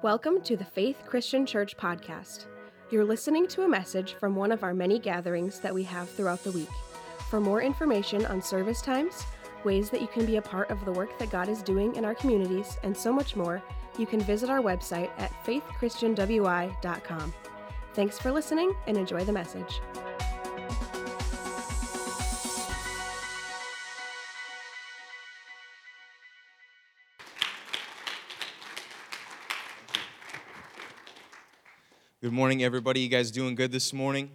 Welcome to the Faith Christian Church podcast. You're listening to a message from one of our many gatherings that we have throughout the week. For more information on service times, ways that you can be a part of the work that God is doing in our communities, and so much more, you can visit our website at faithchristianwi.com. Thanks for listening and enjoy the message. Good morning, everybody. You guys doing good this morning?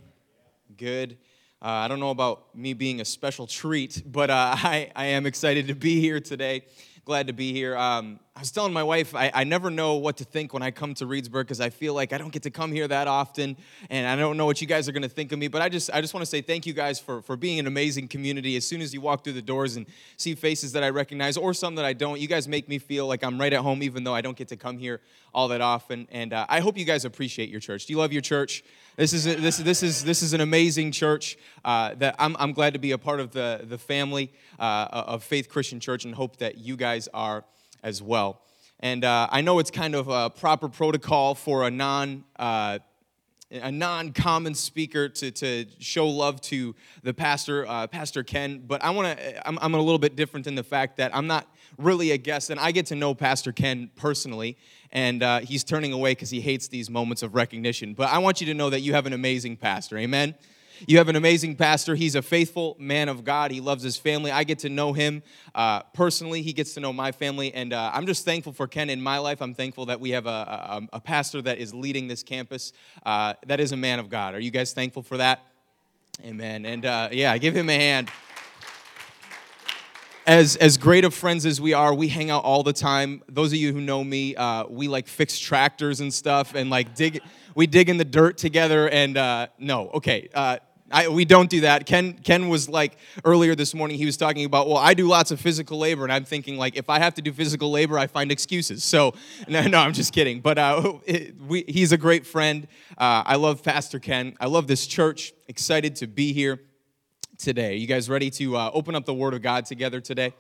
Good. Uh, I don't know about me being a special treat, but uh, I, I am excited to be here today. Glad to be here. Um, I was telling my wife, I, I never know what to think when I come to Reedsburg because I feel like I don't get to come here that often, and I don't know what you guys are going to think of me. But I just, I just want to say thank you guys for, for being an amazing community. As soon as you walk through the doors and see faces that I recognize or some that I don't, you guys make me feel like I'm right at home, even though I don't get to come here all that often. And uh, I hope you guys appreciate your church. Do you love your church? This is this this is this is an amazing church uh, that I'm, I'm glad to be a part of the the family uh, of Faith Christian Church, and hope that you guys are as well. And uh, I know it's kind of a proper protocol for a non uh, a non-common speaker to, to show love to the pastor, uh, Pastor Ken. But I want to. I'm, I'm a little bit different in the fact that I'm not really a guest, and I get to know Pastor Ken personally, and uh, he's turning away because he hates these moments of recognition. But I want you to know that you have an amazing pastor. Amen. You have an amazing pastor. He's a faithful man of God. He loves his family. I get to know him uh, personally. He gets to know my family. And uh, I'm just thankful for Ken in my life. I'm thankful that we have a, a, a pastor that is leading this campus uh, that is a man of God. Are you guys thankful for that? Amen. And uh, yeah, give him a hand as as great of friends as we are, we hang out all the time. Those of you who know me, uh, we like fix tractors and stuff, and like dig. We dig in the dirt together. And uh, no, okay, uh, I, we don't do that. Ken Ken was like earlier this morning. He was talking about, well, I do lots of physical labor, and I'm thinking like, if I have to do physical labor, I find excuses. So no, no, I'm just kidding. But uh, it, we, he's a great friend. Uh, I love Pastor Ken. I love this church. Excited to be here today. You guys ready to uh, open up the Word of God together today?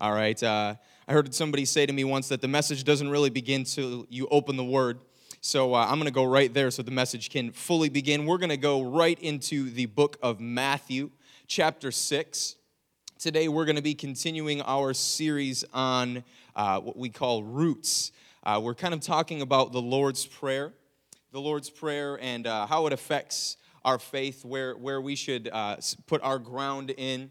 All right. Uh, I heard somebody say to me once that the message doesn't really begin till you open the Word. So uh, I'm going to go right there so the message can fully begin. We're going to go right into the book of Matthew, chapter 6. Today we're going to be continuing our series on uh, what we call roots. Uh, we're kind of talking about the Lord's Prayer, the Lord's Prayer, and uh, how it affects our faith, where, where we should uh, put our ground in.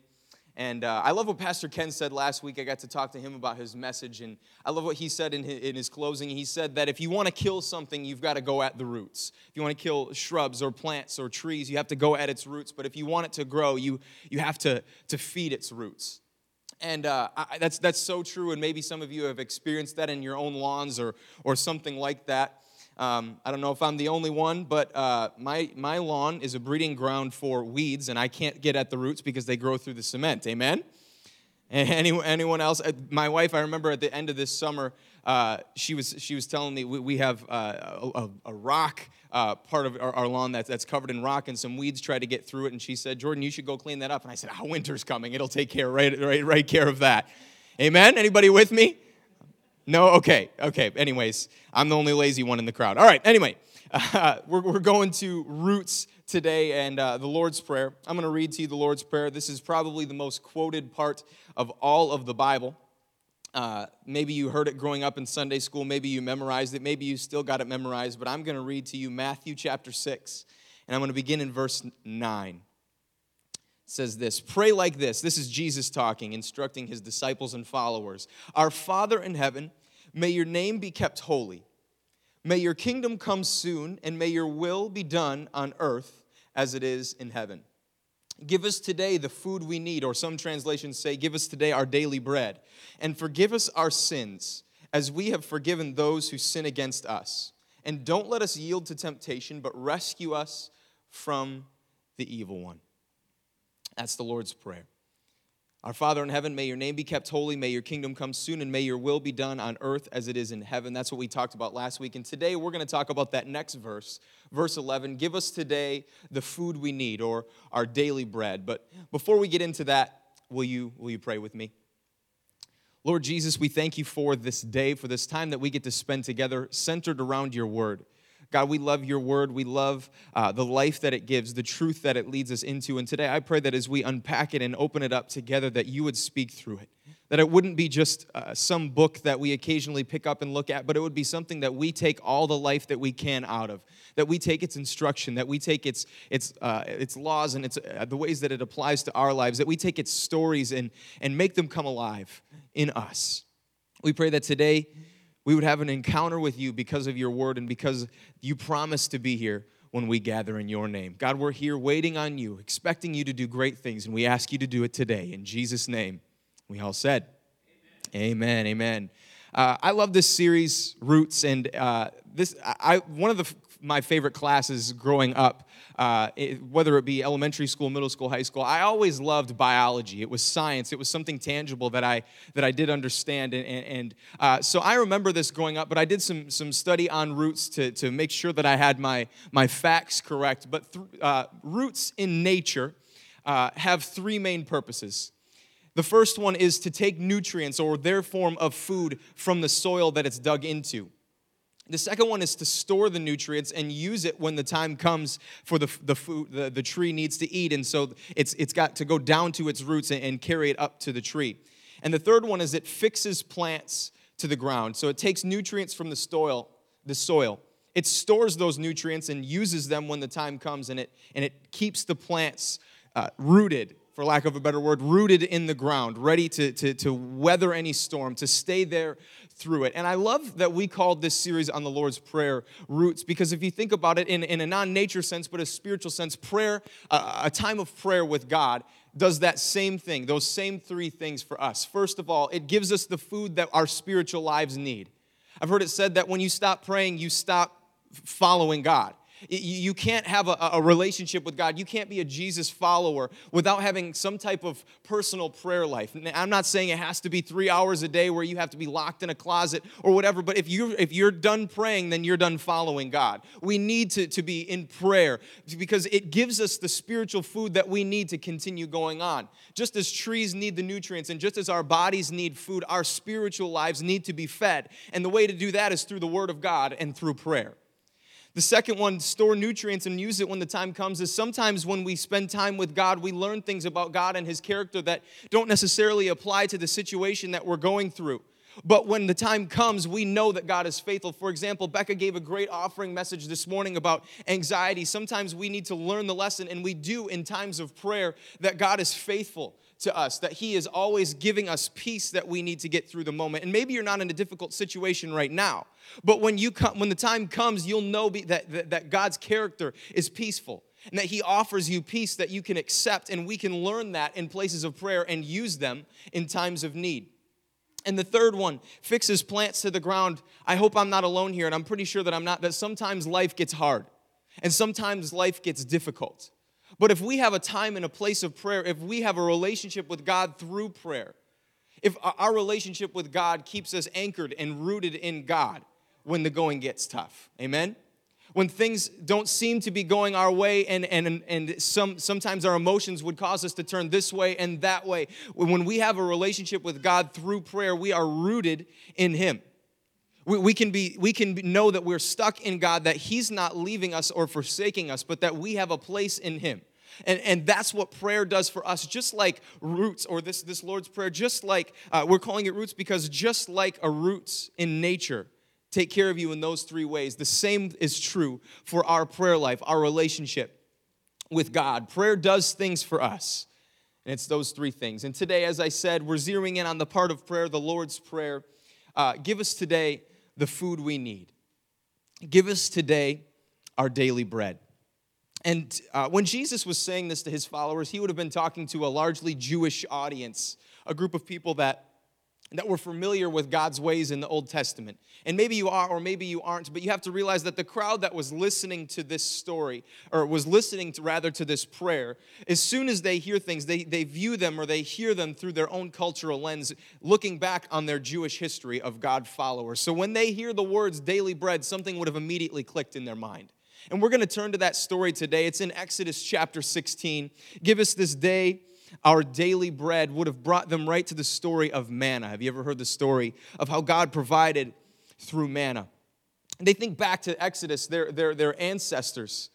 And uh, I love what Pastor Ken said last week. I got to talk to him about his message, and I love what he said in his, in his closing. He said that if you want to kill something, you've got to go at the roots. If you want to kill shrubs or plants or trees, you have to go at its roots. But if you want it to grow, you, you have to, to feed its roots. And uh, I, that's, that's so true, and maybe some of you have experienced that in your own lawns or, or something like that. Um, I don't know if I'm the only one, but uh, my, my lawn is a breeding ground for weeds, and I can't get at the roots because they grow through the cement. Amen? Any, anyone else? Uh, my wife, I remember at the end of this summer, uh, she, was, she was telling me we, we have uh, a, a, rock uh, part of our, our, lawn that's, that's covered in rock, and some weeds try to get through it. And she said, Jordan, you should go clean that up. And I said, oh, winter's coming. It'll take care, right, right, right care of that. Amen? Anybody with me? No? Okay, okay. Anyways, I'm the only lazy one in the crowd. All right, anyway, uh, we're, we're going to roots today and uh, the Lord's Prayer. I'm going to read to you the Lord's Prayer. This is probably the most quoted part of all of the Bible. Uh, maybe you heard it growing up in Sunday school. Maybe you memorized it. Maybe you still got it memorized. But I'm going to read to you Matthew chapter 6, and I'm going to begin in verse 9 says this Pray like this. This is Jesus talking, instructing his disciples and followers. Our Father in heaven, may your name be kept holy. May your kingdom come soon, and may your will be done on earth as it is in heaven. Give us today the food we need, or some translations say, Give us today our daily bread. And forgive us our sins, as we have forgiven those who sin against us. And don't let us yield to temptation, but rescue us from the evil one. That's the Lord's Prayer. Our Father in heaven, may your name be kept holy, may your kingdom come soon, and may your will be done on earth as it is in heaven. That's what we talked about last week. And today we're going to talk about that next verse, verse 11. Give us today the food we need, or our daily bread. But before we get into that, will you, will you pray with me? Lord Jesus, we thank you for this day, for this time that we get to spend together centered around your word. God, we love your word. We love uh, the life that it gives, the truth that it leads us into. And today I pray that as we unpack it and open it up together, that you would speak through it. That it wouldn't be just uh, some book that we occasionally pick up and look at, but it would be something that we take all the life that we can out of. That we take its instruction, that we take its, its, uh, its laws and its, uh, the ways that it applies to our lives, that we take its stories and, and make them come alive in us. We pray that today we would have an encounter with you because of your word and because you promised to be here when we gather in your name. God, we're here waiting on you, expecting you to do great things, and we ask you to do it today. In Jesus' name, we all said, Amen. Amen. amen. Uh, I love this series, Roots, and uh, this I, one of the my favorite classes growing up, uh, it, whether it be elementary school, middle school, high school. I always loved biology. It was science. It was something tangible that I that I did understand. And, and, uh, so I remember this growing up. But I did some some study on roots to to make sure that I had my my facts correct. But th- uh, roots in nature uh, have three main purposes. The first one is to take nutrients or their form of food from the soil that it's dug into. The second one is to store the nutrients and use it when the time comes for the, the food the, the tree needs to eat. And so it's, it's got to go down to its roots and, and carry it up to the tree. And the third one is it fixes plants to the ground. So it takes nutrients from the soil, the soil. It stores those nutrients and uses them when the time comes, and it, and it keeps the plants uh, rooted for lack of a better word, rooted in the ground, ready to, to, to weather any storm, to stay there through it. And I love that we called this series on the Lord's Prayer Roots, because if you think about it in, in a non nature sense, but a spiritual sense, prayer, uh, a time of prayer with God, does that same thing, those same three things for us. First of all, it gives us the food that our spiritual lives need. I've heard it said that when you stop praying, you stop following God. You can't have a, a, relationship with God. You can't be a Jesus follower without having some type of personal prayer life. I'm not saying it has to be three hours a day where you have to be locked in a closet or whatever, but if you're, if you're done praying, then you're done following God. We need to, to be in prayer because it gives us the spiritual food that we need to continue going on. Just as trees need the nutrients and just as our bodies need food, our spiritual lives need to be fed. And the way to do that is through the Word of God and through prayer. The second one, store nutrients and use it when the time comes, is sometimes when we spend time with God, we learn things about God and His character that don't necessarily apply to the situation that we're going through. But when the time comes, we know that God is faithful. For example, Becca gave a great offering message this morning about anxiety. Sometimes we need to learn the lesson, and we do in times of prayer, that God is faithful to us, that He is always giving us peace that we need to get through the moment. And maybe you're not in a difficult situation right now, but when, you come, when the time comes, you'll know that, that, that God's character is peaceful and that He offers you peace that you can accept, and we can learn that in places of prayer and use them in times of need. And the third one fixes plants to the ground. I hope I'm not alone here, and I'm pretty sure that I'm not, that sometimes life gets hard and sometimes life gets difficult. But if we have a time and a place of prayer, if we have a relationship with God through prayer, if our relationship with God keeps us anchored and rooted in God when the going gets tough, amen? When things don't seem to be going our way, and, and, and some, sometimes our emotions would cause us to turn this way and that way. When we have a relationship with God through prayer, we are rooted in Him. We, we, can be, we can know that we're stuck in God, that He's not leaving us or forsaking us, but that we have a place in Him. And, and that's what prayer does for us, just like roots, or this, this Lord's Prayer, just like uh, we're calling it roots because just like a roots in nature take care of you in those three ways, the same is true for our prayer life, our relationship with God. Prayer does things for us, and it's those three things. And today, as I said, we're zeroing in on the part of prayer, the Lord's Prayer. Uh, give us today the food we need. Give us today our daily bread. And uh, when Jesus was saying this to his followers, he would have been talking to a largely Jewish audience, a group of people that, that were familiar with God's ways in the Old Testament. And maybe you are, or maybe you aren't, but you have to realize that the crowd that was listening to this story, or was listening to rather to this prayer, as soon as they hear things, they, they view them or they hear them through their own cultural lens, looking back on their Jewish history of God followers. So when they hear the words daily bread, something would have immediately clicked in their mind. And we're going to turn to that story today. It's in Exodus chapter 16. Give us this day our daily bread would have brought them right to the story of manna. Have you ever heard the story of how God provided through manna? And they think back to Exodus, their, their, their ancestors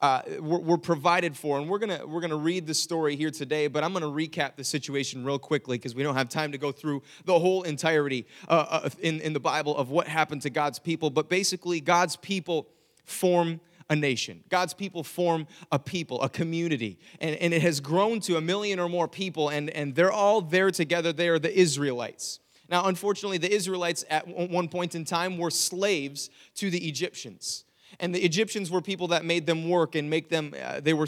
uh, were, were, provided for. And we're going we're gonna read the story here today, but I'm going to recap the situation real quickly because we don't have time to go through the whole entirety uh, uh, in, in the Bible of what happened to God's people. But basically, God's people form a nation. God's people form a people, a community. And, and it has grown to a million or more people, and, and they're all there together. They are the Israelites. Now, unfortunately, the Israelites at one point in time were slaves to the Egyptians. And the Egyptians were people that made them work and make them, uh, they were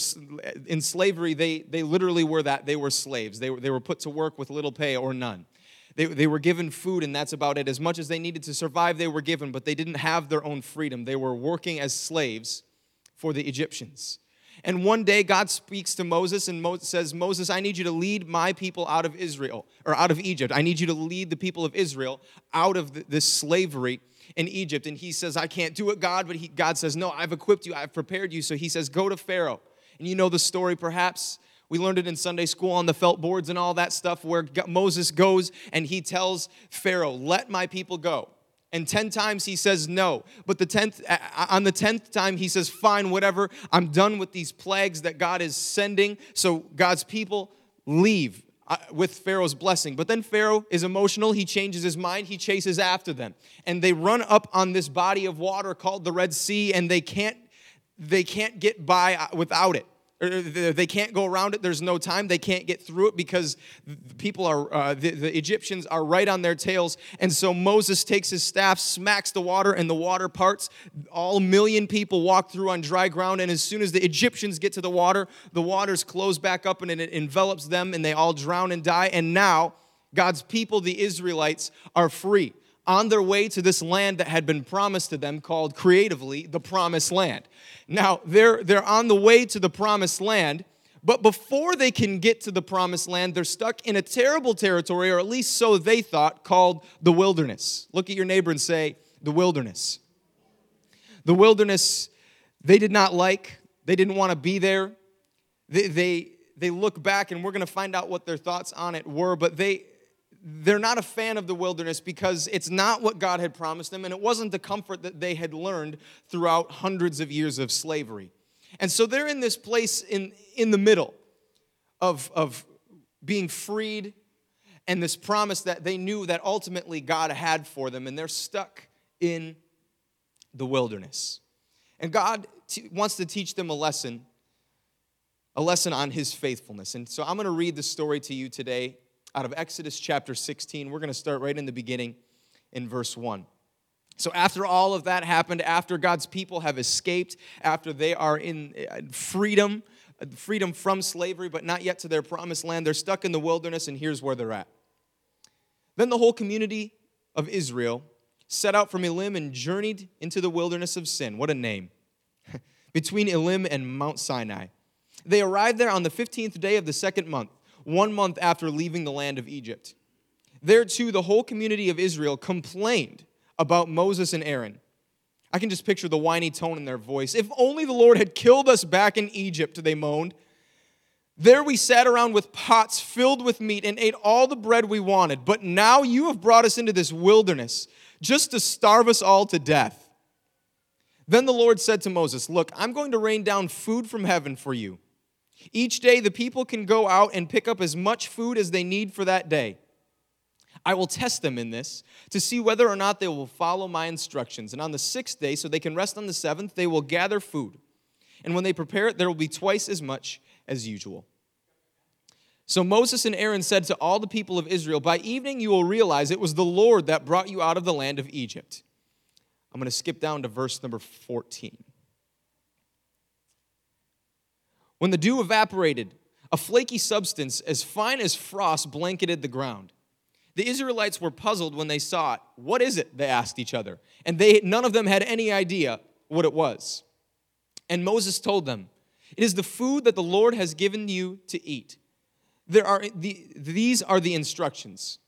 in slavery, they, they literally were that. They were slaves. They were, they were put to work with little pay or none. They, they were given food, and that's about it. As much as they needed to survive, they were given, but they didn't have their own freedom. They were working as slaves for the Egyptians. And one day God speaks to Moses and says, Moses, I need you to lead my people out of Israel or out of Egypt. I need you to lead the people of Israel out of this slavery in Egypt. And he says, I can't do it, God. But he, God says, No, I've equipped you, I've prepared you. So he says, Go to Pharaoh. And you know the story perhaps. We learned it in Sunday school on the felt boards and all that stuff where Moses goes and he tells Pharaoh, Let my people go. And 10 times he says no. But the 10th on the 10th time he says fine whatever. I'm done with these plagues that God is sending. So God's people leave uh, with Pharaoh's blessing. But then Pharaoh is emotional. He changes his mind. He chases after them. And they run up on this body of water called the Red Sea and they can't they can't get by uh, without it. They can't go around it. There's no time. They can't get through it because the people are, uh, the, the, Egyptians are right on their tails. And so Moses takes his staff, smacks the water, and the water parts. All million people walk through on dry ground. And as soon as the Egyptians get to the water, the waters close back up and it envelops them, and they all drown and die. And now, God's people, the Israelites, are free on their way to this land that had been promised to them, called creatively the Promised Land. Now, they're, they're on the way to the Promised Land, but before they can get to the Promised Land, they're stuck in a terrible territory, or at least so they thought, called the wilderness. Look at your neighbor and say, the wilderness. The wilderness, they did not like, they didn't want to be there. They, they, they look back, and we're going to find out what their thoughts on it were, but they, they're not a fan of the wilderness because it's not what God had promised them, and it wasn't the comfort that they had learned throughout hundreds of years of slavery. And so they're in this place in, in the middle of, of being freed and this promise that they knew that ultimately God had for them, and they're stuck in the wilderness. And God t- wants to teach them a lesson, a lesson on his faithfulness. And so I'm going to read the story to you today out of Exodus chapter 16. We're going to start right in the beginning in verse 1. So, after all of that happened, after God's people have escaped, after they are in uh, freedom, uh, freedom from slavery, but not yet to their promised land, they're stuck in the wilderness, and here's where they're at. Then the whole community of Israel set out from Elim and journeyed into the wilderness of Sin. What a name! Between Elim and Mount Sinai. They arrived there on the 15th day of the second month one month after leaving the land of Egypt. There, too, the whole community of Israel complained about Moses and Aaron. I can just picture the whiny tone in their voice. If only the Lord had killed us back in Egypt, they moaned. There we sat around with pots filled with meat and ate all the bread we wanted. But now you have brought us into this wilderness just to starve us all to death. Then the Lord said to Moses, Look, I'm going to rain down food from heaven for you. Each day, the people can go out and pick up as much food as they need for that day. I will test them in this to see whether or not they will follow my instructions. And on the sixth day, so they can rest on the seventh, they will gather food. And when they prepare it, there will be twice as much as usual. So Moses and Aaron said to all the people of Israel, By evening you will realize it was the Lord that brought you out of the land of Egypt. I'm going to skip down to verse number 14. When the dew evaporated, a flaky substance as fine as frost blanketed the ground. The Israelites were puzzled when they saw it. What is it? They asked each other. And they, none of them had any idea what it was. And Moses told them, It is the food that the Lord has given you to eat. There are the, these are the instructions.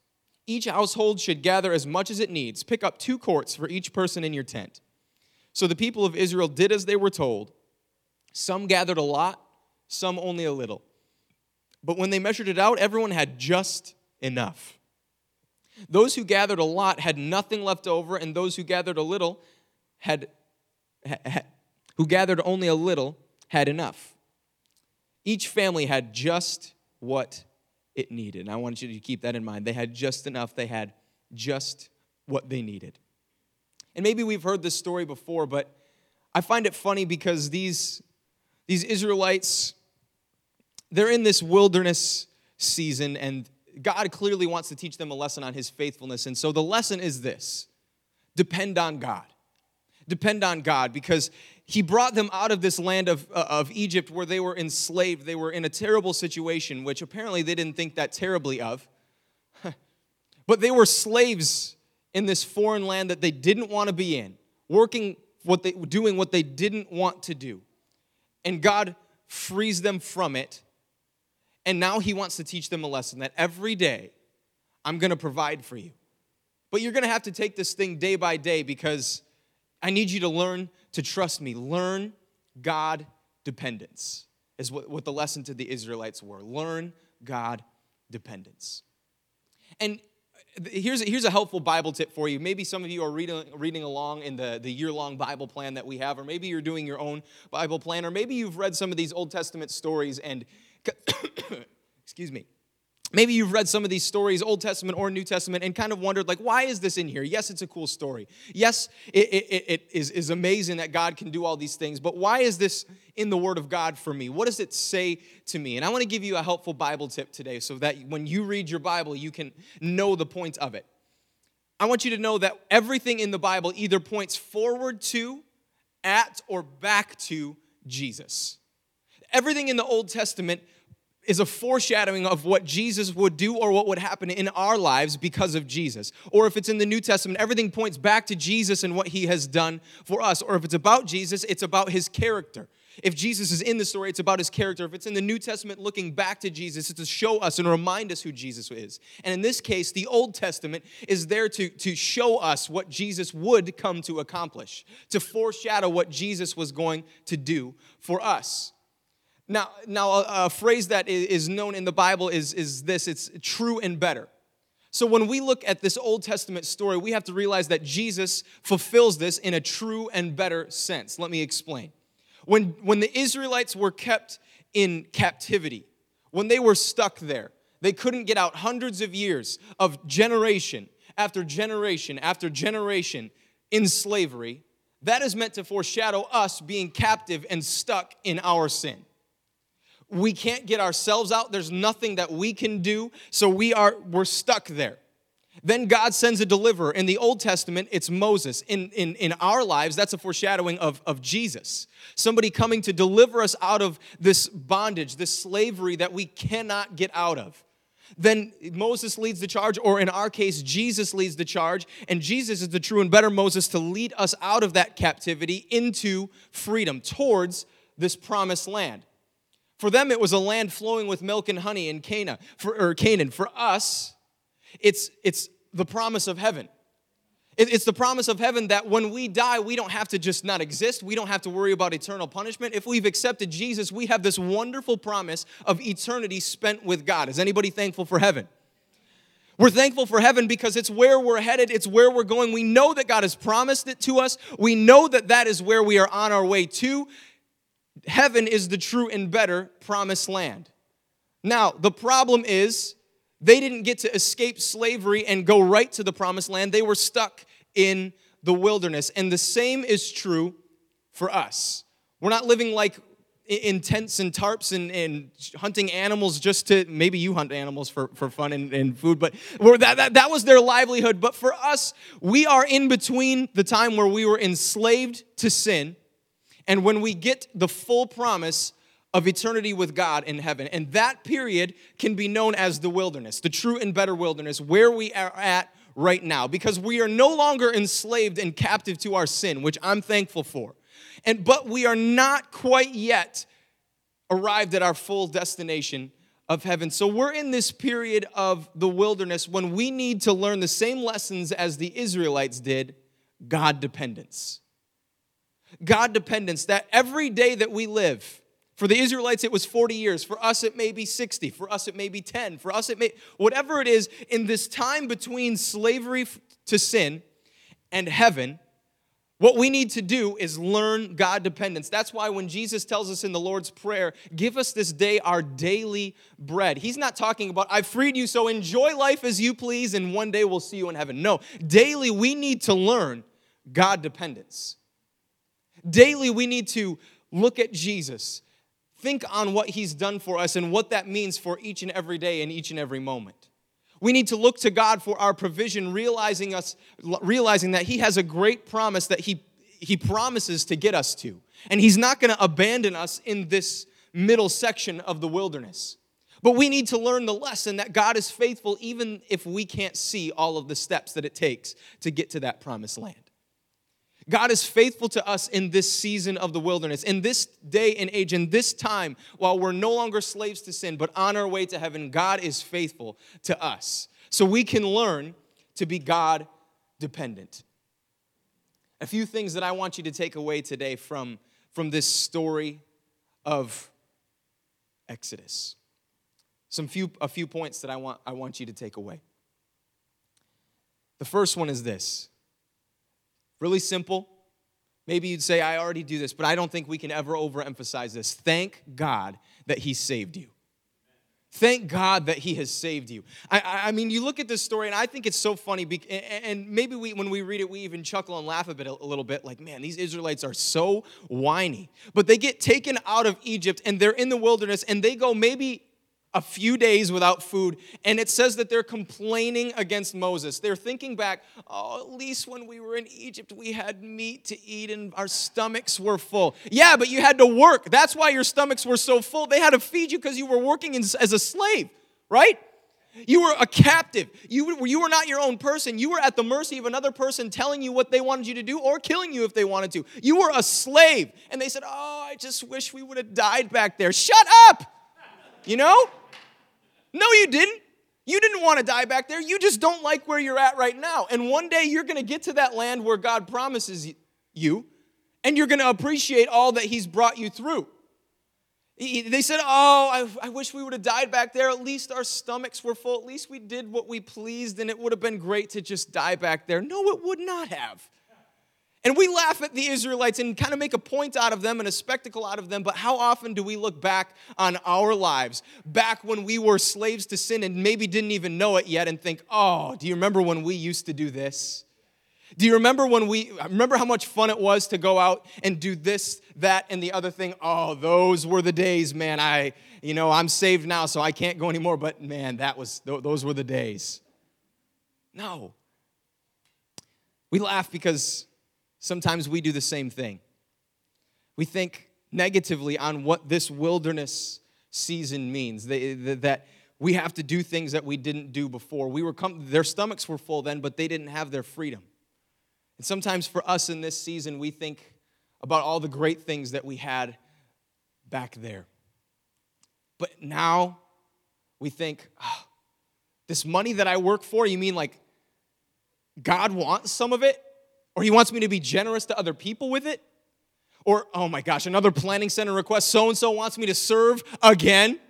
Each household should gather as much as it needs. Pick up two quarts for each person in your tent. So the people of Israel did as they were told. Some gathered a lot some only a little. But when they measured it out, everyone had just enough. Those who gathered a lot had nothing left over, and those who gathered a little had, who gathered only a little had enough. Each family had just what it needed. And I want you to keep that in mind. They had just enough, they had just what they needed. And maybe we've heard this story before, but I find it funny because these, these Israelites, they're in this wilderness season, and God clearly wants to teach them a lesson on his faithfulness. And so the lesson is this depend on God. Depend on God because he brought them out of this land of, uh, of Egypt where they were enslaved. They were in a terrible situation, which apparently they didn't think that terribly of. but they were slaves in this foreign land that they didn't want to be in, working what they doing what they didn't want to do. And God frees them from it. And now he wants to teach them a lesson that every day I'm going to provide for you. But you're going to have to take this thing day by day because I need you to learn to trust me. Learn God dependence, is what, what the lesson to the Israelites were. Learn God dependence. And uh, here's a, here's a helpful Bible tip for you. Maybe some of you are reading, reading along in the, the year long Bible plan that we have, or maybe you're doing your own Bible plan, or maybe you've read some of these Old Testament stories and, excuse me, maybe you've read some of these stories old testament or new testament and kind of wondered like why is this in here? Yes it's a cool story. Yes it, it, it is, is amazing that god can do all these things but why is this in the word of god for me? What does it say to me? And i want to give you a helpful bible tip today so that when you read your bible you can know the point of it. I want you to know that everything in the bible either points forward to at or back to jesus everything in the old testament is a foreshadowing of what Jesus would do or what would happen in our lives because of Jesus. Or if it's in the New Testament, everything points back to Jesus and what he has done for us. Or if it's about Jesus, it's about his character. If Jesus is in the story, it's about his character. If it's in the New Testament looking back to Jesus, it's to show us and remind us who Jesus is. And in this case, the Old Testament is there to, to show us what Jesus would come to accomplish, to foreshadow what Jesus was going to do for us. Now, now a, a phrase that is known in the Bible is, is this it's true and better. So when we look at this Old Testament story, we have to realize that Jesus fulfills this in a true and better sense. Let me explain. When, when the Israelites were kept in captivity, when they were stuck there, they couldn't get out hundreds of years of generation after generation after generation in slavery. That is meant to foreshadow us being captive and stuck in our sin. We can't get ourselves out. There's nothing that we can do. So we are we're stuck there. Then God sends a deliverer. In the Old Testament, it's Moses. In, in, in our lives, that's a foreshadowing of, of Jesus. Somebody coming to deliver us out of this bondage, this slavery that we cannot get out of. Then Moses leads the charge, or in our case, Jesus leads the charge, and Jesus is the true and better Moses to lead us out of that captivity into freedom towards this promised land. For them, it was a land flowing with milk and honey in Cana, for, or Canaan. For us, it's, it's the promise of heaven. It's the promise of heaven that when we die, we don't have to just not exist. We don't have to worry about eternal punishment. If we've accepted Jesus, we have this wonderful promise of eternity spent with God. Is anybody thankful for heaven? We're thankful for heaven because it's where we're headed, it's where we're going. We know that God has promised it to us. We know that that is where we are on our way to heaven is the true and better promised land. Now, the problem is they didn't get to escape slavery and go right to the promised land. They were stuck in the wilderness. And the same is true for us. We're not living like in tents and tarps and, and hunting animals just to maybe you hunt animals for, for fun and, and food, but that, that, that was their livelihood. But for us, we are in between the time where we were enslaved to sin and when we get the full promise of eternity with God in heaven. And that period can be known as the wilderness, the true and better wilderness, where we are at right now, because we are no longer enslaved and captive to our sin, which I'm thankful for. And but we are not quite yet arrived at our full destination of heaven. So we're in this period of the wilderness when we need to learn the same lessons as the Israelites did, God dependence. God dependence, that every day that we live, For the Israelites, it was 40 years. For us, it may be 60. For us, it may be 10. For us, it may, whatever it is, in this time between slavery to sin and heaven, what we need to do is learn God dependence. That's why when Jesus tells us in the Lord's Prayer, give us this day our daily bread, he's not talking about, I've freed you, so enjoy life as you please, and one day we'll see you in heaven. No, daily we need to learn God dependence. Daily we need to look at Jesus, think on what he's done for us and what that means for each and every day and each and every moment. We need to look to God for our provision, realizing us realizing that he has a great promise that he he promises to get us to. And he's not going to abandon us in this middle section of the wilderness. But we need to learn the lesson that God is faithful even if we can't see all of the steps that it takes to get to that promised land. God is faithful to us in this season of the wilderness, in this day and age, in this time, while we're no longer slaves to sin, but on our way to heaven, God is faithful to us. So we can learn to be God dependent. A few things that I want you to take away today from, from this story of Exodus. Some few, a few points that I want, I want you to take away. The first one is this Really simple. Maybe you'd say, I already do this, but I don't think we can ever overemphasize this. Thank God that He saved you. Thank God that He has saved you. I, I, mean, you look at this story, and I think it's so funny. And maybe we, when we read it, we even chuckle and laugh a bit a little bit. Like, man, these Israelites are so whiny. But they get taken out of Egypt, and they're in the wilderness, and they go maybe a few days without food, and it says that they're complaining against Moses. They're thinking back, oh, at least when we were in Egypt, we had meat to eat and our stomachs were full. Yeah, but you had to work. That's why your stomachs were so full. They had to feed you because you were working as a slave, right? You were a captive. You, you were not your own person. You were at the mercy of another person telling you what they wanted you to do or killing you if they wanted to. You were a slave. And they said, Oh, I just wish we would have died back there. Shut up! You know? No, you didn't. You didn't want to die back there. You just don't like where you're at right now. And one day you're going to get to that land where God promises you, and you're going to appreciate all that He's brought you through. They said, Oh, I, wish we would have died back there. At least our stomachs were full. At least we did what we pleased, and it would have been great to just die back there. No, it would not have. And we laugh at the Israelites and kind of make a point out of them and a spectacle out of them, but how often do we look back on our lives, back when we were slaves to sin and maybe didn't even know it yet, and think, oh, do you remember when we used to do this? Do you remember when we remember how much fun it was to go out and do this, that, and the other thing? Oh, those were the days, man. I, you know, I'm saved now, so I can't go anymore, but man, that was those were the days. No. We laugh because sometimes we do the same thing. We think negatively on what this wilderness season means, that we have to do things that we didn't do before. We were come, their stomachs were full then, but they didn't have their freedom. And sometimes for us in this season, we think about all the great things that we had back there. But now we think, oh, this money that I work for, you mean like God wants some of it? Or he wants me to be generous to other people with it. Or, oh my gosh, another planning center request. So and so wants me to serve again.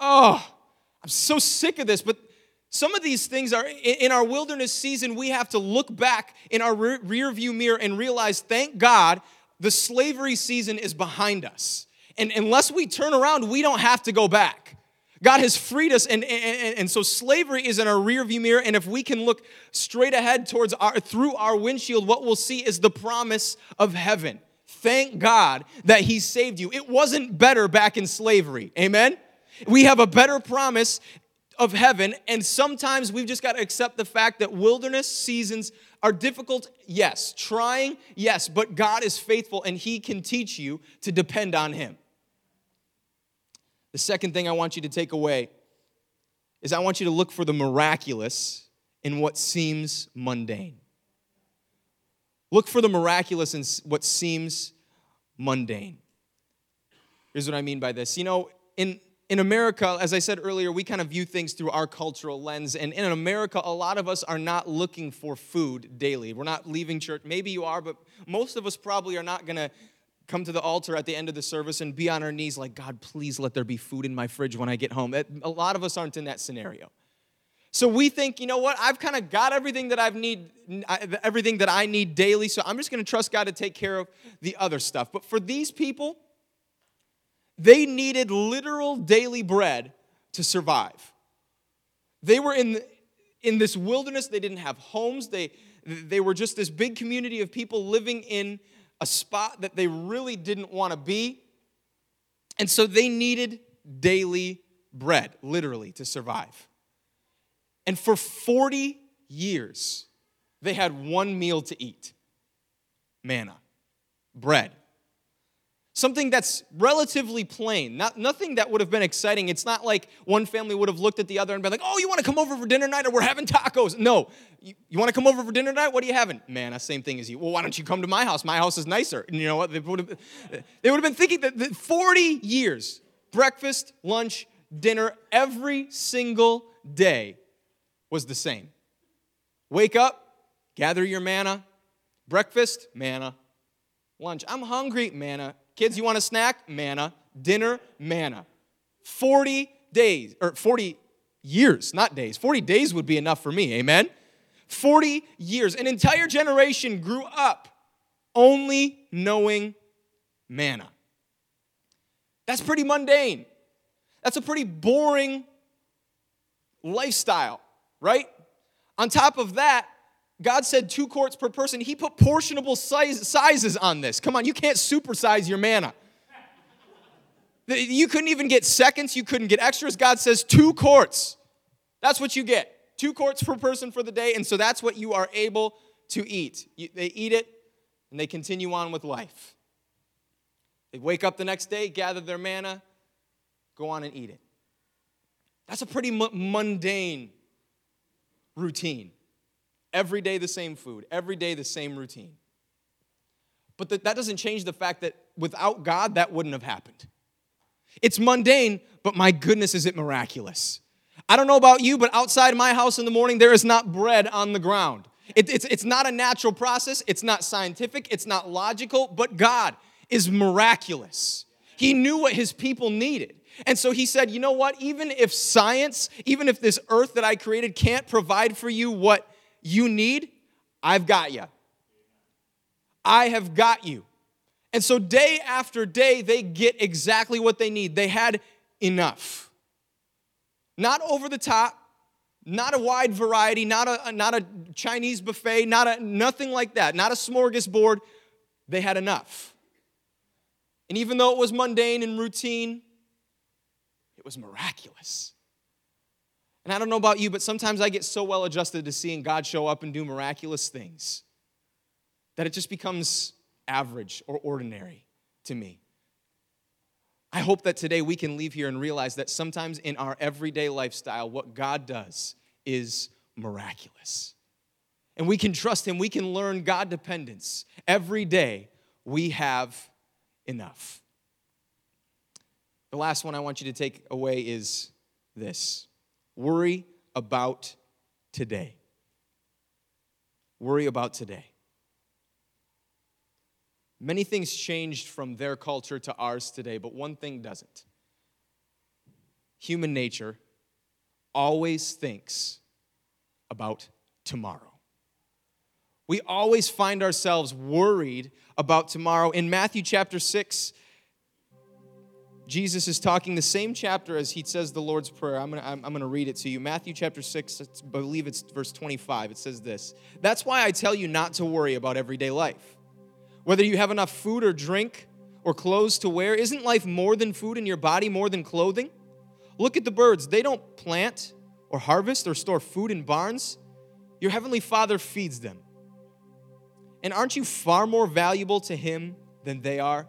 Oh, I'm so sick of this. But some of these things are in our wilderness season, we have to look back in our rear view mirror and realize, thank God, the slavery season is behind us. And unless we turn around, we don't have to go back. God has freed us, and, and, and so slavery is in our rearview mirror. And if we can look straight ahead towards our through our windshield, what we'll see is the promise of heaven. Thank God that He saved you. It wasn't better back in slavery. Amen. We have a better promise of heaven, and sometimes we've just got to accept the fact that wilderness seasons are difficult, yes. Trying, yes, but God is faithful and He can teach you to depend on Him. The second thing I want you to take away is I want you to look for the miraculous in what seems mundane. Look for the miraculous in what seems mundane. Here's what I mean by this. You know, in, in America, as I said earlier, we kind of view things through our cultural lens. And in America, a lot of us are not looking for food daily. We're not leaving church. Maybe you are, but most of us probably are not going to come to the altar at the end of the service and be on our knees like, God, please let there be food in my fridge when I get home. A lot of us aren't in that scenario. So we think, you know what? I've kind of got everything that I've need, everything that I need daily. So I'm just going to trust God to take care of the other stuff. But for these people, they needed literal daily bread to survive. They were in, in this wilderness. They didn't have homes. They, they were just this big community of people living in a spot that they really didn't want to be. And so they needed daily bread, literally, to survive. And for 40 years, they had one meal to eat manna, bread. Something that's relatively plain, not, nothing that would have been exciting. It's not like one family would have looked at the other and been like, oh, you want to come over for dinner night or we're having tacos? No. You, you want to come over for dinner night? What are you having? Manna, same thing as you. Well, why don't you come to my house? My house is nicer. And you know what? They would have, they would have been thinking that, that 40 years, breakfast, lunch, dinner, every single day was the same. Wake up, gather your manna, breakfast, manna, lunch. I'm hungry, manna. Kids, you want a snack? Manna. Dinner, manna. 40 days, or 40 years, not days. 40 days would be enough for me, amen? 40 years. An entire generation grew up only knowing manna. That's pretty mundane. That's a pretty boring lifestyle right? On top of that, God said two quarts per person. He put portionable size, sizes on this. Come on, you can't supersize your manna. You couldn't even get seconds, you couldn't get extras. God says two quarts. That's what you get. Two quarts per person for the day, and so that's what you are able to eat. You, they eat it, and they continue on with life. They wake up the next day, gather their manna, go on and eat it. That's a pretty mundane routine. Every day, the same food. Every day, the same routine. But that doesn't change the fact that without God, that wouldn't have happened. It's mundane, but my goodness, is it miraculous. I don't know about you, but outside my house in the morning, there is not bread on the ground. It, it's, it's not a natural process, it's not scientific, it's not logical, but God is miraculous. He knew what his people needed. And so he said, You know what? Even if science, even if this earth that I created can't provide for you what you need, I've got you. I have got you. And so day after day, they get exactly what they need. They had enough. Not over the top, not a wide variety, not a, not a Chinese buffet, not a, nothing like that, not a smorgasbord. They had enough. And even though it was mundane and routine, it was miraculous. And I don't know about you, but sometimes I get so well adjusted to seeing God show up and do miraculous things that it just becomes average or ordinary to me. I hope that today we can leave here and realize that sometimes in our everyday lifestyle, what God does is miraculous. And we can trust Him, we can learn God dependence. Every day we have enough. The last one I want you to take away is this worry about today. Worry about today. Many things changed from their culture to ours today, but one thing doesn't. Human nature always thinks about tomorrow. We always find ourselves worried about tomorrow. In Matthew chapter 6, Jesus is talking the same chapter as he says the Lord's Prayer. I'm going to I'm, I'm gonna read it to you. Matthew chapter 6, I believe it's verse 25. It says this That's why I tell you not to worry about everyday life. Whether you have enough food or drink or clothes to wear, isn't life more than food in your body, more than clothing? Look at the birds. They don't plant or harvest or store food in barns. Your heavenly Father feeds them. And aren't you far more valuable to Him than they are?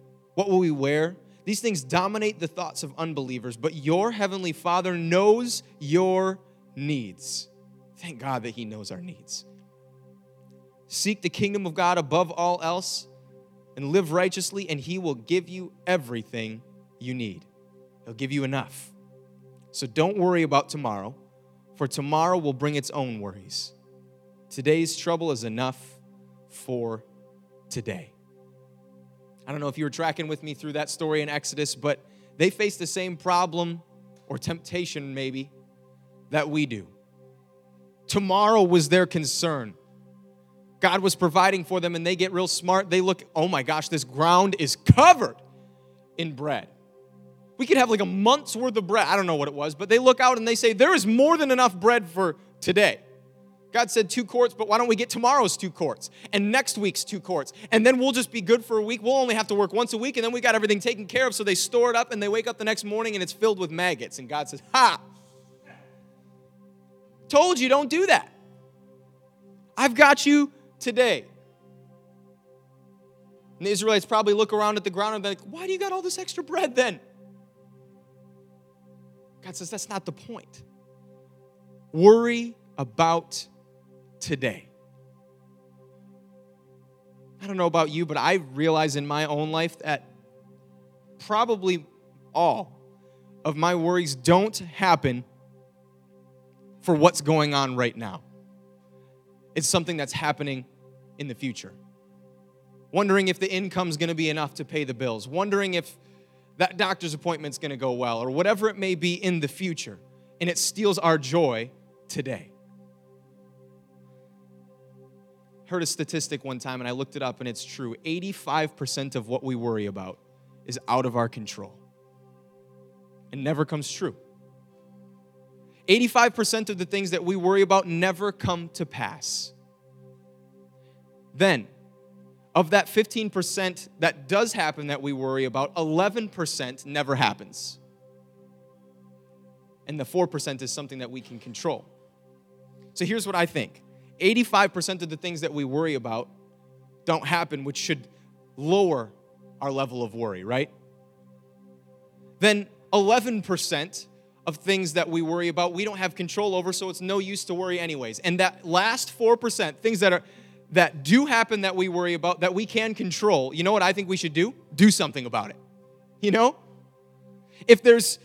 What will we wear? These things dominate the thoughts of unbelievers, but your heavenly Father knows your needs. Thank God that He knows our needs. Seek the kingdom of God above all else and live righteously, and He will give you everything you need. He'll give you enough. So don't worry about tomorrow, for tomorrow will bring its own worries. Today's trouble is enough for today. I don't know if you were tracking with me through that story in Exodus, but they faced the same problem or temptation, maybe, that we do. Tomorrow was their concern. God was providing for them, and they get real smart. They look, oh my gosh, this ground is covered in bread. We could have like a month's worth of bread. I don't know what it was, but they look out and they say, there is more than enough bread for today. God said two quarts, but why don't we get tomorrow's two quarts and next week's two quarts? And then we'll just be good for a week. We'll only have to work once a week, and then we got everything taken care of. So they store it up and they wake up the next morning and it's filled with maggots. And God says, Ha! Told you don't do that. I've got you today. And the Israelites probably look around at the ground and be like, Why do you got all this extra bread then? God says, That's not the point. Worry about today. I don't know about you, but I realize in my own life that probably all of my worries don't happen for what's going on right now. It's something that's happening in the future. Wondering if the income's gonna be enough to pay the bills, wondering if that doctor's appointment's gonna go well, or whatever it may be in the future. And it steals our joy today. Heard a statistic one time and I looked it up and it's true. 85% of what we worry about is out of our control. It never comes true. 85% of the things that we worry about never come to pass. Then, of that 15% that does happen that we worry about, 11% never happens. And the 4% is something that we can control. So here's what I think 85% of the things that we worry about don't happen, which should lower our level of worry, right? Then 11% of things that we worry about we don't have control over, so it's no use to worry anyways. And that last 4%, things that are that do happen that we worry about that we can control, you know what I think we should do? Do something about it. You know? If there's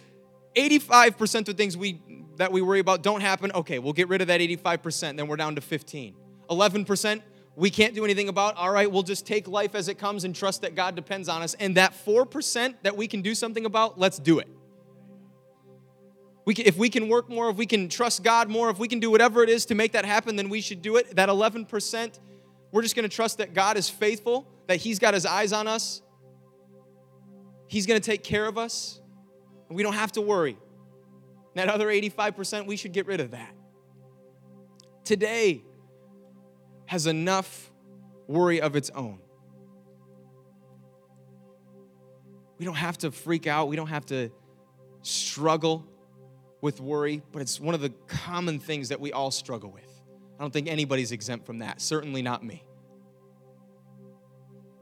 85% of things we that we worry about don't happen, okay, we'll get rid of that 85%, then we're down to 15. 11%, we can't do anything about, all right, we'll just take life as it comes and trust that God depends on us. And that 4% that we can do something about, let's do it. We can, if we can work more, if we can trust God more, if we can do whatever it is to make that happen, then we should do it. That 11%, we're just going to trust that God is faithful, that He's got His eyes on us, He's going to take care of us, and we don't have to worry. That other 85%, we should get rid of that. Today has enough worry of its own. We don't have to freak out, we don't have to struggle with worry, but it's one of the common things that we all struggle with. I don't think anybody's exempt from that, certainly not me.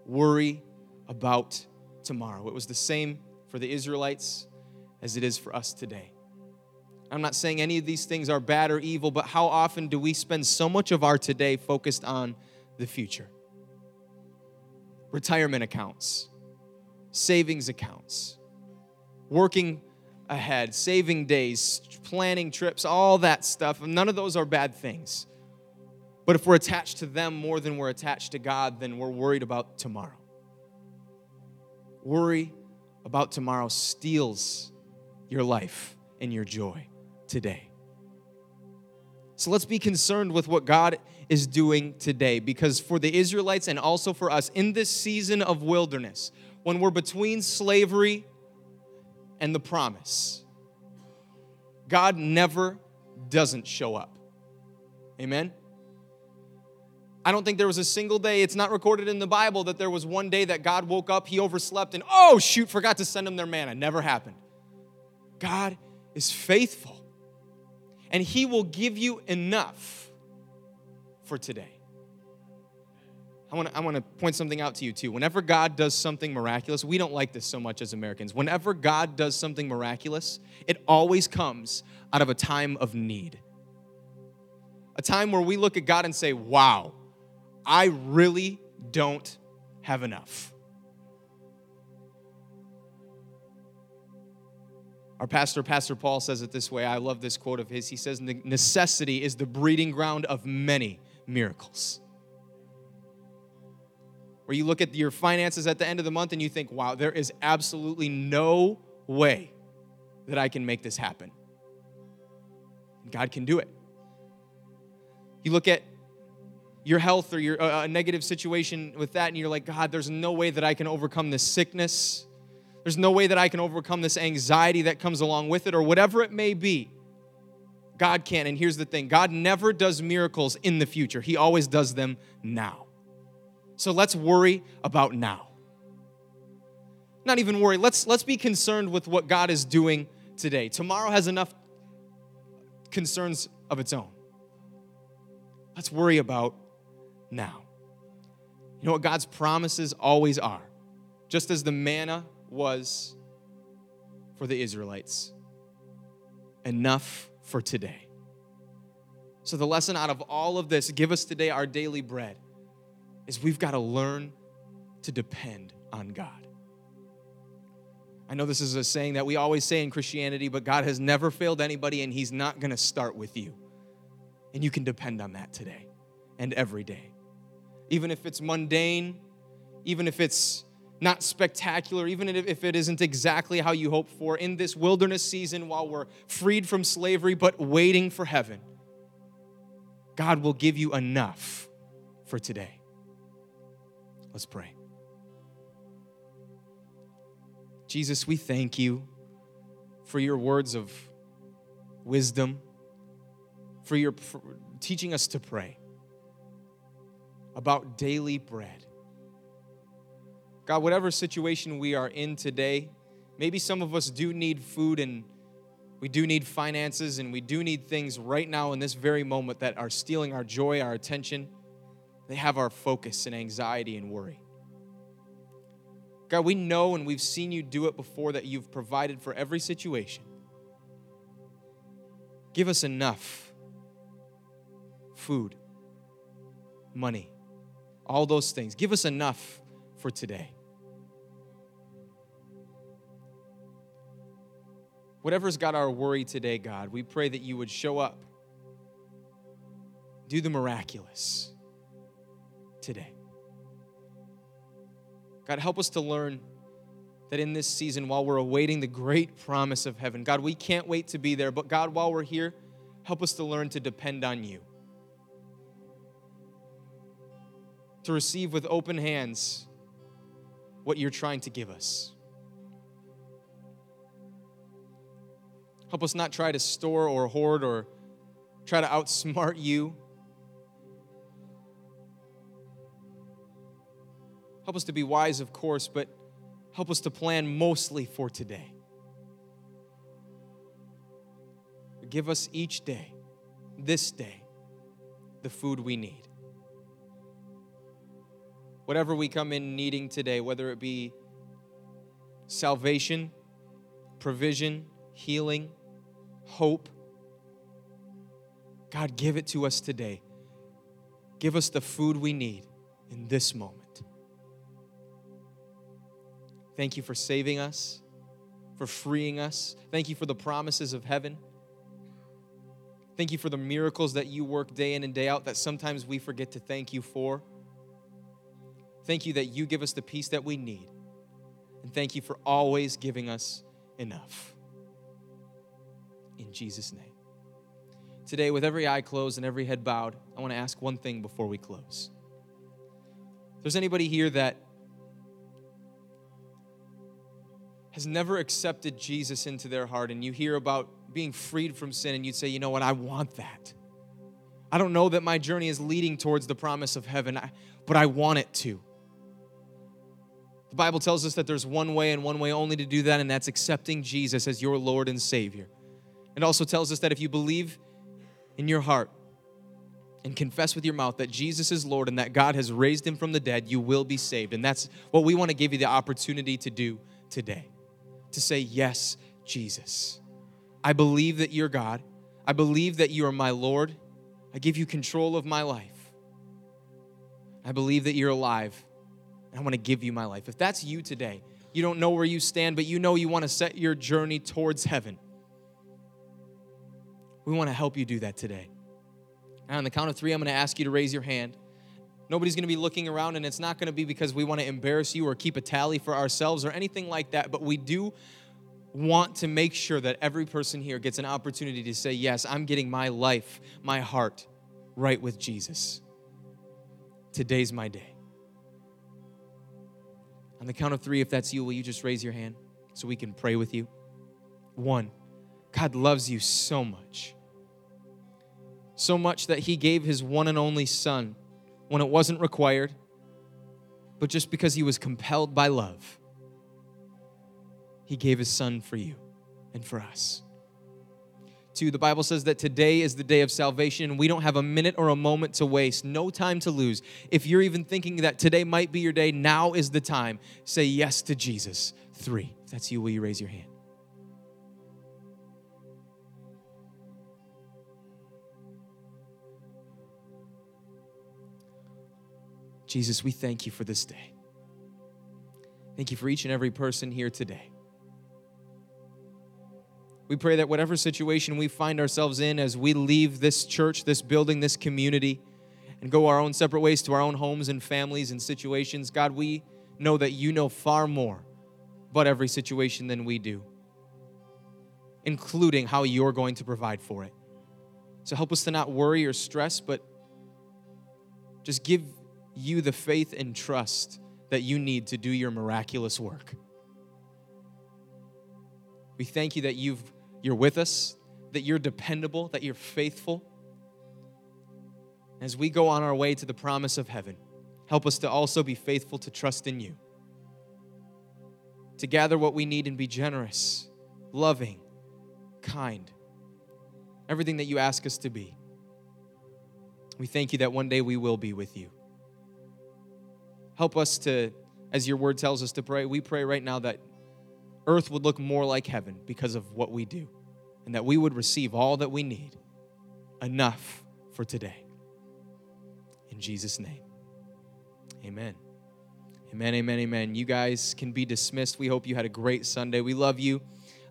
Worry about tomorrow. It was the same for the Israelites as it is for us today. I'm not saying any of these things are bad or evil, but how often do we spend so much of our today focused on the future? Retirement accounts, savings accounts, working ahead, saving days, planning trips, all that stuff. None of those are bad things. But if we're attached to them more than we're attached to God, then we're worried about tomorrow. Worry about tomorrow steals your life and your joy today. So let's be concerned with what God is doing today because for the Israelites and also for us in this season of wilderness, when we're between slavery and the promise, God never doesn't show up. Amen? I don't think there was a single day, it's not recorded in the Bible that there was one day that God woke up, he overslept, and oh, shoot, forgot to send them their manna. Never happened. God is faithful and He will give you enough for today. I want to I want to point something out to you too. Whenever God does something miraculous, we don't like this so much as Americans. Whenever God does something miraculous, it always comes out of a time of need. A time where we look at God and say, "Wow, I really don't have enough." Our pastor, Pastor Paul, says it this way. I love this quote of his. He says, Necessity is the breeding ground of many miracles where you look at your finances at the end of the month and you think, wow, there is absolutely no way that I can make this happen. God can do it. You look at your health or your uh, a negative situation with that and you're like, God, there's no way that I can overcome this sickness. There's no way that I can overcome this anxiety that comes along with it or whatever it may be. God can. And here's the thing God never does miracles in the future, He always does them now. So let's worry about now. Not even worry, let's, let's be concerned with what God is doing today. Tomorrow has enough concerns of its own. Let's worry about now. You know what God's promises always are? Just as the manna was for the Israelites, enough for today. So, the lesson out of all of this give us today our daily bread is we've got to learn to depend on God. I know this is a saying that we always say in Christianity, but God has never failed anybody and He's not going to start with you. And you can depend on that today and every day. Even if it's mundane, even if it's not spectacular, even if it isn't exactly how you hope for, in this wilderness season while we're freed from slavery but waiting for heaven, God will give you enough for today. Let's pray. Jesus, we thank you for your words of wisdom, for your for teaching us to pray about daily bread. God, whatever situation we are in today, maybe some of us do need food and we do need finances and we do need things right now in this very moment that are stealing our joy, our attention. They have our focus and anxiety and worry. God, we know and we've seen you do it before that you've provided for every situation. Give us enough food, money, all those things. Give us enough for today. Whatever's got our worry today, God, we pray that you would show up, do the miraculous today. God, help us to learn that in this season, while we're awaiting the great promise of heaven, God, we can't wait to be there, but God, while we're here, help us to learn to depend on you. To receive with open hands what you're trying to give us. Help us not try to store or hoard or try to outsmart you Help us to be wise, of course, but help us to plan mostly for today. Give us each day, this day, the food we need. Whatever we come in needing today, whether it be salvation, provision, healing, hope, God, give it to us today. Give us the food we need in this moment. Thank you for saving us, for freeing us. Thank you for the promises of heaven. Thank you for the miracles that you work day in and day out that sometimes we forget to thank you for. Thank you that you give us the peace that we need. And thank you for always giving us enough. In Jesus' name. Today, with every eye closed and every head bowed, I want to ask one thing before we close. If there's anybody here that has never accepted Jesus into their heart and you hear about being freed from sin and you'd say, you know what, I want that. I don't know that my journey is leading towards the promise of heaven, but I want it to. The Bible tells us that there's one way and one way only to do that, and that's accepting Jesus as your Lord and Savior. It also tells us that if you believe in your heart and confess with your mouth that Jesus is Lord and that God has raised him from the dead, you will be saved. And that's what we want to give you the opportunity to do today to say, Yes, Jesus. I believe that you're God. I believe that you are my Lord. I give you control of my life. I believe that you're alive. I want to give you my life. If that's you today, you don't know where you stand, but you know you want to set your journey towards heaven. We want to help you do that today. And on the count of three, I'm going to ask you to raise your hand. Nobody's going to be looking around, and it's not going to be because we want to embarrass you or keep a tally for ourselves or anything like that, but we do want to make sure that every person here gets an opportunity to say, Yes, I'm getting my life, my heart right with Jesus. Today's my day. On the count of three, if that's you, will you just raise your hand so we can pray with you? One, God loves you so much. So much that He gave His one and only Son when it wasn't required, but just because He was compelled by love he gave his son for you and for us. Two, the Bible says that today is the day of salvation and we don't have a minute or a moment to waste, no time to lose. If you're even thinking that today might be your day, now is the time. Say yes to Jesus. Three, if that's you, will you raise your hand? Jesus, we thank you for this day. Thank you for each and every person here today. We pray that whatever situation we find ourselves in as we leave this church, this building, this community, and go our own separate ways to our own homes and families and situations, God, we know that you know far more about every situation than we do, including how you're going to provide for it. So help us to not worry or stress, but just give you the faith and trust that you need to do your miraculous work. We thank you that you've you're with us, that you're dependable, that you're faithful. As we go on our way to the promise of heaven, help us to also be faithful to trust in you, to gather what we need and be generous, loving, kind, everything that you ask us to be. We thank you that one day we will be with you. Help us to, as your word tells us to pray, we pray right now that earth would look more like heaven because of what we do, and that we would receive all that we need, enough for today. In Jesus' name, amen. Amen, amen, amen. You guys can be dismissed. We hope you had a great Sunday. We love you.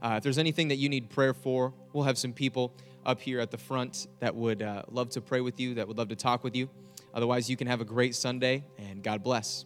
Uh, if there's anything that you need prayer for, we'll have some people up here at the front that would uh, love to pray with you, that would love to talk with you. Otherwise, you can have a great Sunday, and God bless.